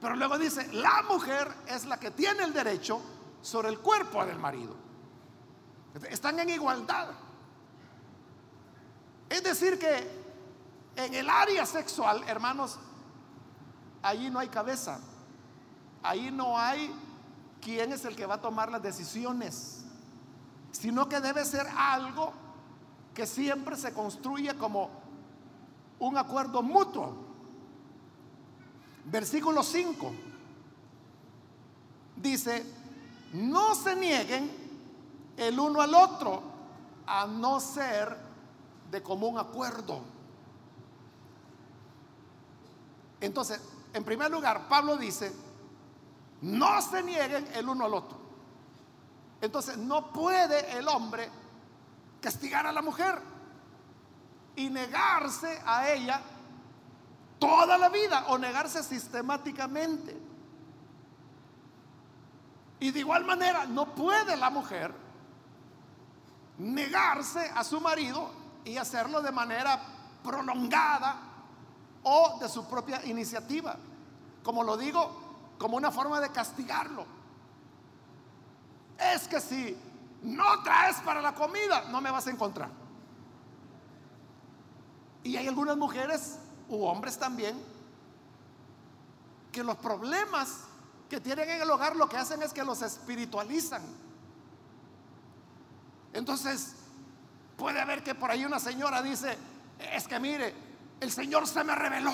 Pero luego dice, la mujer es la que tiene el derecho sobre el cuerpo del marido. Están en igualdad. Es decir, que en el área sexual, hermanos, ahí no hay cabeza. Ahí no hay quién es el que va a tomar las decisiones, sino que debe ser algo que siempre se construye como un acuerdo mutuo. Versículo 5 dice, no se nieguen el uno al otro, a no ser de común acuerdo. Entonces, en primer lugar, Pablo dice, no se nieguen el uno al otro. Entonces, no puede el hombre castigar a la mujer y negarse a ella toda la vida o negarse sistemáticamente. Y de igual manera, no puede la mujer negarse a su marido y hacerlo de manera prolongada o de su propia iniciativa. Como lo digo, como una forma de castigarlo. Es que si no traes para la comida, no me vas a encontrar. Y hay algunas mujeres u hombres también que los problemas que tienen en el hogar lo que hacen es que los espiritualizan entonces, puede haber que por ahí una señora dice, es que mire, el Señor se me reveló.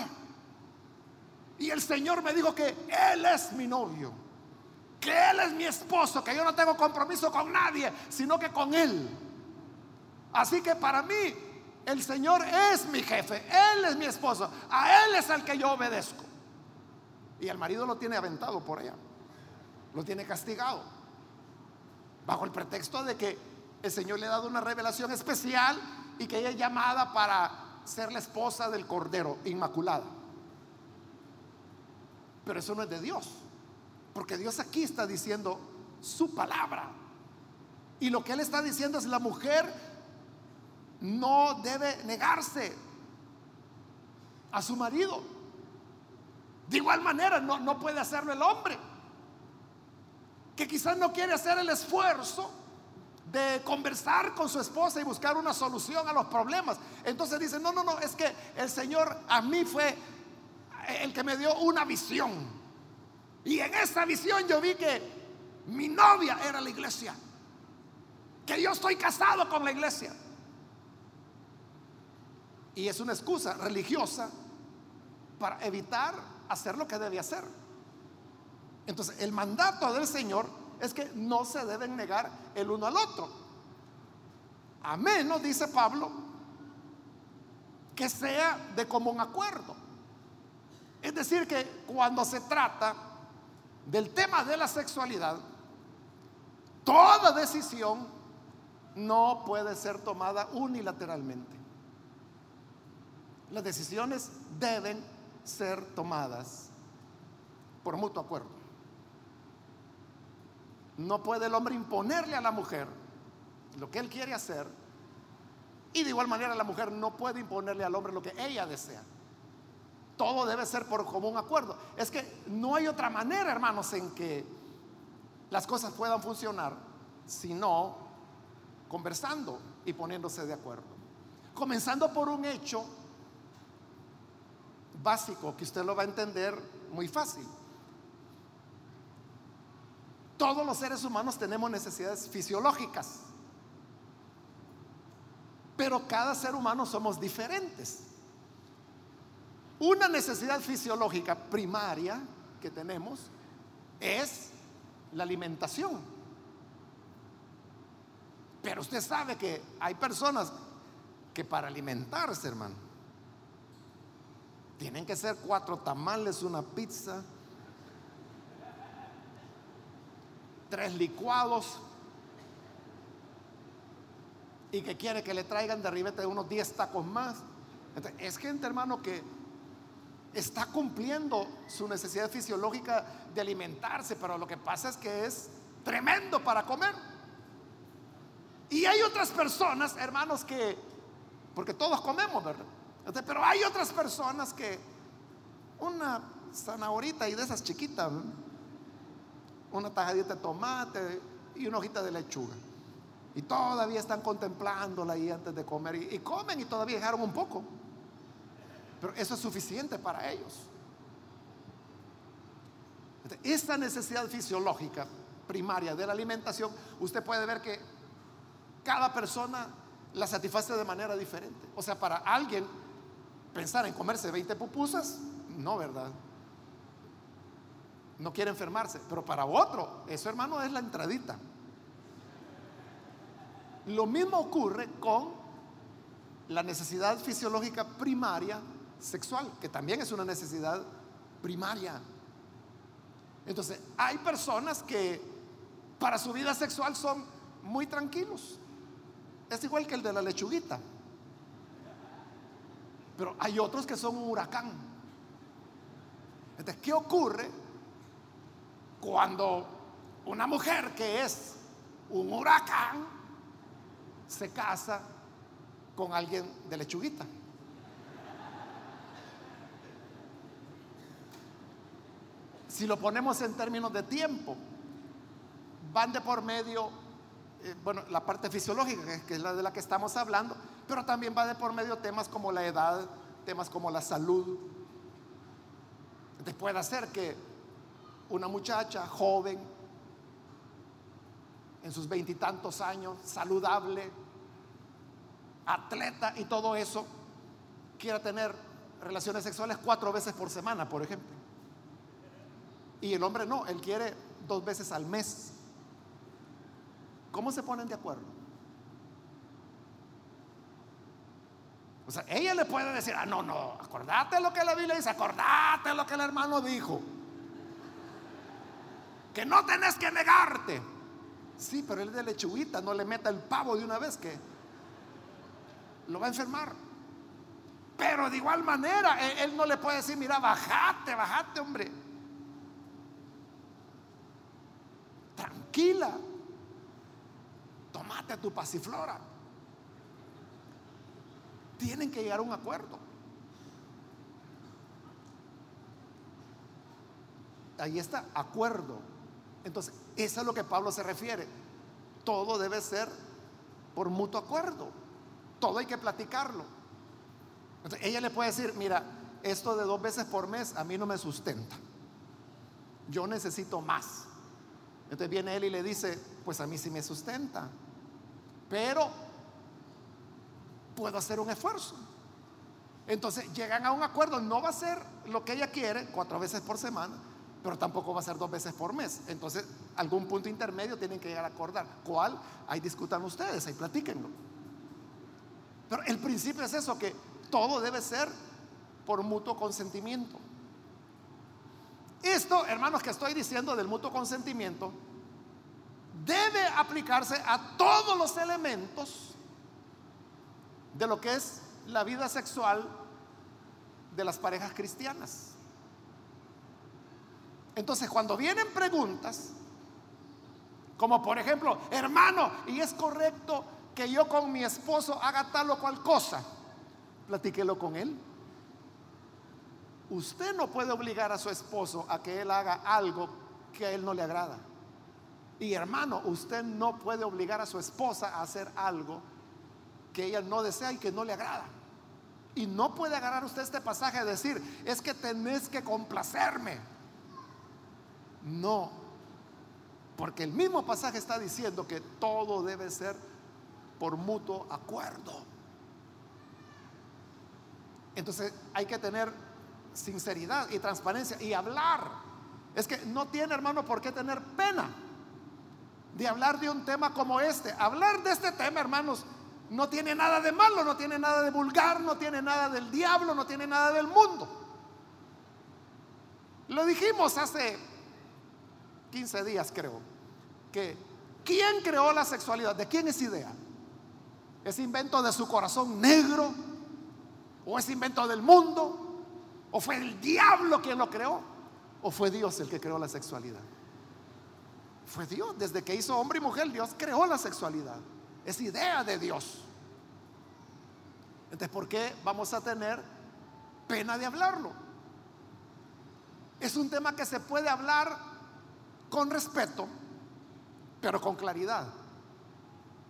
Y el Señor me dijo que Él es mi novio, que Él es mi esposo, que yo no tengo compromiso con nadie, sino que con Él. Así que para mí, el Señor es mi jefe, Él es mi esposo, a Él es el que yo obedezco. Y el marido lo tiene aventado por allá, lo tiene castigado, bajo el pretexto de que el Señor le ha dado una revelación especial y que ella es llamada para ser la esposa del Cordero Inmaculada. Pero eso no es de Dios, porque Dios aquí está diciendo su palabra. Y lo que Él está diciendo es la mujer no debe negarse a su marido. De igual manera, no, no puede hacerlo el hombre, que quizás no quiere hacer el esfuerzo de conversar con su esposa y buscar una solución a los problemas. Entonces dice, no, no, no, es que el Señor a mí fue el que me dio una visión. Y en esa visión yo vi que mi novia era la iglesia. Que yo estoy casado con la iglesia. Y es una excusa religiosa para evitar hacer lo que debe hacer. Entonces, el mandato del Señor es que no se deben negar el uno al otro. A menos, dice Pablo, que sea de común acuerdo. Es decir, que cuando se trata del tema de la sexualidad, toda decisión no puede ser tomada unilateralmente. Las decisiones deben ser tomadas por mutuo acuerdo. No puede el hombre imponerle a la mujer lo que él quiere hacer y de igual manera la mujer no puede imponerle al hombre lo que ella desea. Todo debe ser por común acuerdo. Es que no hay otra manera, hermanos, en que las cosas puedan funcionar sino conversando y poniéndose de acuerdo. Comenzando por un hecho básico que usted lo va a entender muy fácil. Todos los seres humanos tenemos necesidades fisiológicas, pero cada ser humano somos diferentes. Una necesidad fisiológica primaria que tenemos es la alimentación. Pero usted sabe que hay personas que para alimentarse, hermano, tienen que ser cuatro tamales, una pizza, tres licuados y que quiere que le traigan de arriba de unos 10 tacos más. es gente, hermano, que está cumpliendo su necesidad fisiológica de alimentarse, pero lo que pasa es que es tremendo para comer. Y hay otras personas, hermanos, que, porque todos comemos, ¿verdad? Pero hay otras personas que una zanahorita y de esas chiquitas, una tajadita de tomate y una hojita de lechuga. Y todavía están contemplándola ahí antes de comer. Y, y comen y todavía dejaron un poco. Pero eso es suficiente para ellos. Esta necesidad fisiológica primaria de la alimentación, usted puede ver que cada persona la satisface de manera diferente. O sea, para alguien pensar en comerse 20 pupusas, no, ¿verdad? No quiere enfermarse. Pero para otro, eso hermano es la entradita. Lo mismo ocurre con la necesidad fisiológica primaria sexual, que también es una necesidad primaria. Entonces, hay personas que para su vida sexual son muy tranquilos. Es igual que el de la lechuguita. Pero hay otros que son un huracán. Entonces, ¿qué ocurre cuando una mujer que es un huracán se casa con alguien de lechuguita? Si lo ponemos en términos de tiempo, van de por medio eh, bueno, la parte fisiológica, que es la de la que estamos hablando, pero también va de por medio temas como la edad, temas como la salud. Te puede hacer que una muchacha joven, en sus veintitantos años, saludable, atleta y todo eso, quiera tener relaciones sexuales cuatro veces por semana, por ejemplo. Y el hombre no, él quiere dos veces al mes. ¿Cómo se ponen de acuerdo? O sea, ella le puede decir, ah, no, no, acordate lo que la Biblia dice, acordate lo que el hermano dijo. Que no tenés que negarte. Sí, pero él de lechuguita, no le meta el pavo de una vez que lo va a enfermar. Pero de igual manera, él, él no le puede decir, mira, bajate, bajate, hombre. Tranquila tomate tu pasiflora. Tienen que llegar a un acuerdo. Ahí está, acuerdo. Entonces, eso es a lo que Pablo se refiere. todo debe ser por mutuo acuerdo. Todo hay que platicarlo. ella le puede decir, mira, esto de dos veces por mes a mí no me sustenta. Yo necesito más. Entonces viene él y le dice, pues a mí sí me sustenta. Pero puedo hacer un esfuerzo. Entonces llegan a un acuerdo, no va a ser lo que ella quiere cuatro veces por semana, pero tampoco va a ser dos veces por mes. Entonces, algún punto intermedio tienen que llegar a acordar. ¿Cuál? Ahí discutan ustedes, ahí platíquenlo. Pero el principio es eso, que todo debe ser por mutuo consentimiento. Esto, hermanos, que estoy diciendo del mutuo consentimiento, debe aplicarse a todos los elementos de lo que es la vida sexual de las parejas cristianas. Entonces, cuando vienen preguntas, como por ejemplo, hermano, ¿y es correcto que yo con mi esposo haga tal o cual cosa? Platíquelo con él. Usted no puede obligar a su esposo a que él haga algo que a él no le agrada. Y hermano, usted no puede obligar a su esposa a hacer algo que ella no desea y que no le agrada. Y no puede agarrar usted este pasaje y decir, es que tenés que complacerme. No, porque el mismo pasaje está diciendo que todo debe ser por mutuo acuerdo. Entonces hay que tener sinceridad y transparencia y hablar. Es que no tiene, hermano, por qué tener pena de hablar de un tema como este. Hablar de este tema, hermanos, no tiene nada de malo, no tiene nada de vulgar, no tiene nada del diablo, no tiene nada del mundo. Lo dijimos hace 15 días, creo, que ¿quién creó la sexualidad? ¿De quién es idea? ¿Es invento de su corazón negro? ¿O es invento del mundo? ¿O fue el diablo quien lo creó? ¿O fue Dios el que creó la sexualidad? Fue Dios. Desde que hizo hombre y mujer, Dios creó la sexualidad. Es idea de Dios. Entonces, ¿por qué vamos a tener pena de hablarlo? Es un tema que se puede hablar con respeto, pero con claridad.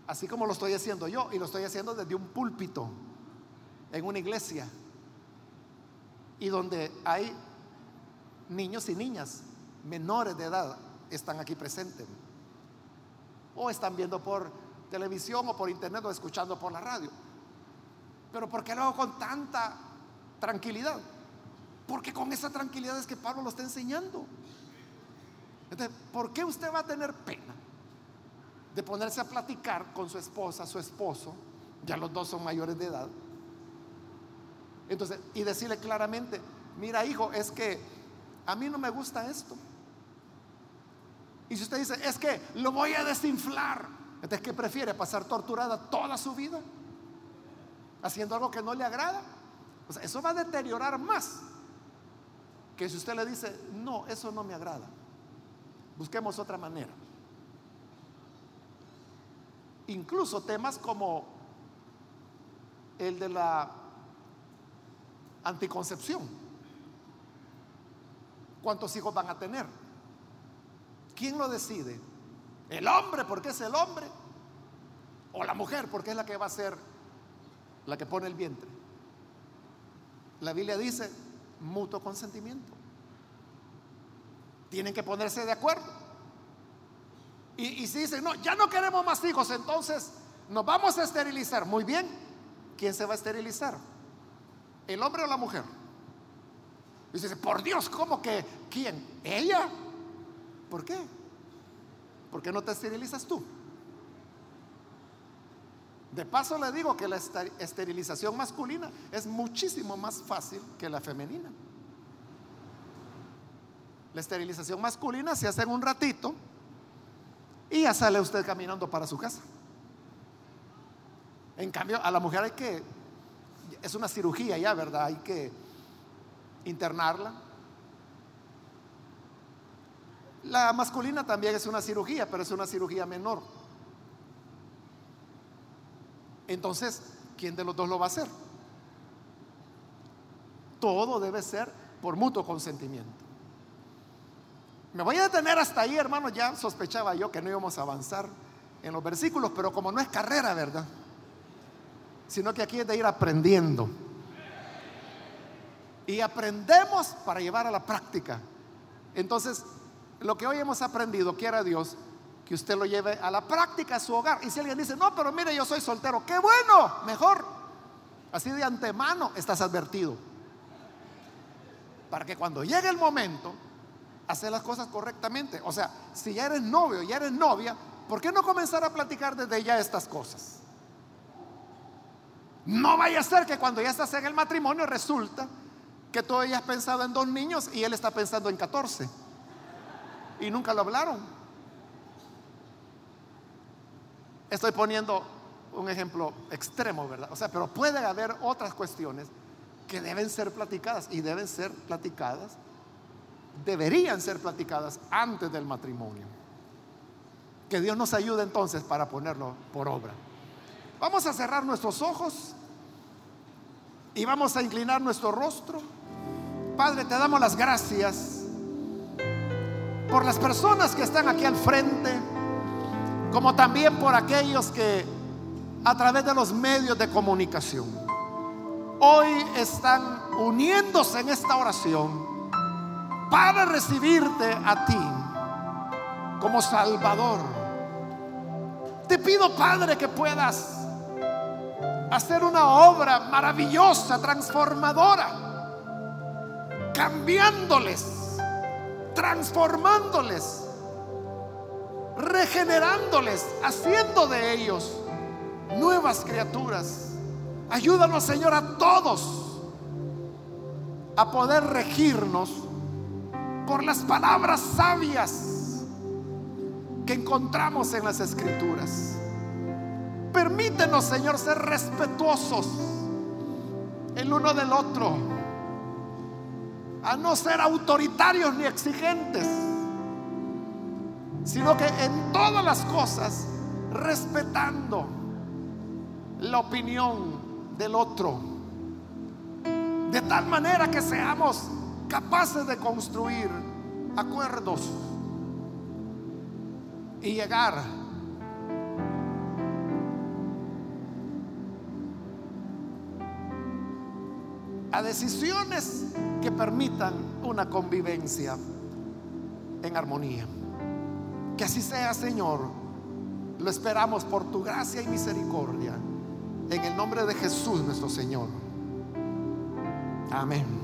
Así como lo estoy haciendo yo y lo estoy haciendo desde un púlpito en una iglesia y donde hay niños y niñas menores de edad están aquí presentes o están viendo por televisión o por internet o escuchando por la radio. Pero ¿por qué lo hago con tanta tranquilidad? Porque con esa tranquilidad es que Pablo lo está enseñando. Entonces, ¿por qué usted va a tener pena de ponerse a platicar con su esposa, su esposo? Ya los dos son mayores de edad. Entonces, y decirle claramente, mira hijo, es que a mí no me gusta esto. Y si usted dice, es que lo voy a desinflar, entonces, ¿qué prefiere? ¿Pasar torturada toda su vida? Haciendo algo que no le agrada. O sea, eso va a deteriorar más que si usted le dice, no, eso no me agrada. Busquemos otra manera. Incluso temas como el de la anticoncepción. ¿Cuántos hijos van a tener? ¿Quién lo decide? El hombre, porque es el hombre. O la mujer, porque es la que va a ser la que pone el vientre. La Biblia dice mutuo consentimiento. Tienen que ponerse de acuerdo. Y, si dicen, no, ya no queremos más hijos, entonces nos vamos a esterilizar. Muy bien. ¿Quién se va a esterilizar? ¿El hombre o la mujer? Y dice, por Dios, ¿cómo que? ¿Quién? ¿Ella? ¿Por qué? ¿Por qué no te esterilizas tú? De paso le digo que la esterilización masculina es muchísimo más fácil que la femenina. La esterilización masculina se hace en un ratito y ya sale usted caminando para su casa. En cambio, a la mujer hay que, es una cirugía ya, ¿verdad? Hay que internarla, la masculina también es una cirugía, pero es una cirugía menor. Entonces, ¿quién de los dos lo va a hacer? Todo debe ser por mutuo consentimiento. Me voy a detener hasta ahí, hermano. Ya sospechaba yo que no íbamos a avanzar. en los versículos, pero como no es carrera, ¿verdad? Sino que aquí es de ir aprendiendo. Y aprendemos para llevar a la práctica. Entonces, lo que hoy hemos aprendido, quiera Dios, que usted lo lleve a la práctica a su hogar. Y si alguien dice, no, pero mire, yo soy soltero, qué bueno, mejor. Así de antemano estás advertido. Para que cuando llegue el momento, hacer las cosas correctamente. O sea, si ya eres novio, ya eres novia, ¿por qué no comenzar a platicar desde ya estas cosas? No vaya a ser que cuando ya estás en el matrimonio resulta que tú hayas pensado en dos niños y él está pensando en 14. Y nunca lo hablaron. Estoy poniendo un ejemplo extremo, ¿verdad? O sea, pero puede haber otras cuestiones que deben ser platicadas y deben ser platicadas, deberían ser platicadas antes del matrimonio. Que Dios nos ayude entonces para ponerlo por obra. Vamos a cerrar nuestros ojos y vamos a inclinar nuestro rostro. Padre, te damos las gracias por las personas que están aquí al frente, como también por aquellos que a través de los medios de comunicación hoy están uniéndose en esta oración para recibirte a ti como Salvador. Te pido, Padre, que puedas hacer una obra maravillosa, transformadora cambiándoles, transformándoles, regenerándoles, haciendo de ellos nuevas criaturas. Ayúdanos, Señor, a todos a poder regirnos por las palabras sabias que encontramos en las escrituras. Permítenos, Señor, ser respetuosos el uno del otro a no ser autoritarios ni exigentes, sino que en todas las cosas respetando la opinión del otro, de tal manera que seamos capaces de construir acuerdos y llegar a decisiones que permitan una convivencia en armonía. Que así sea, Señor. Lo esperamos por tu gracia y misericordia. En el nombre de Jesús nuestro Señor. Amén.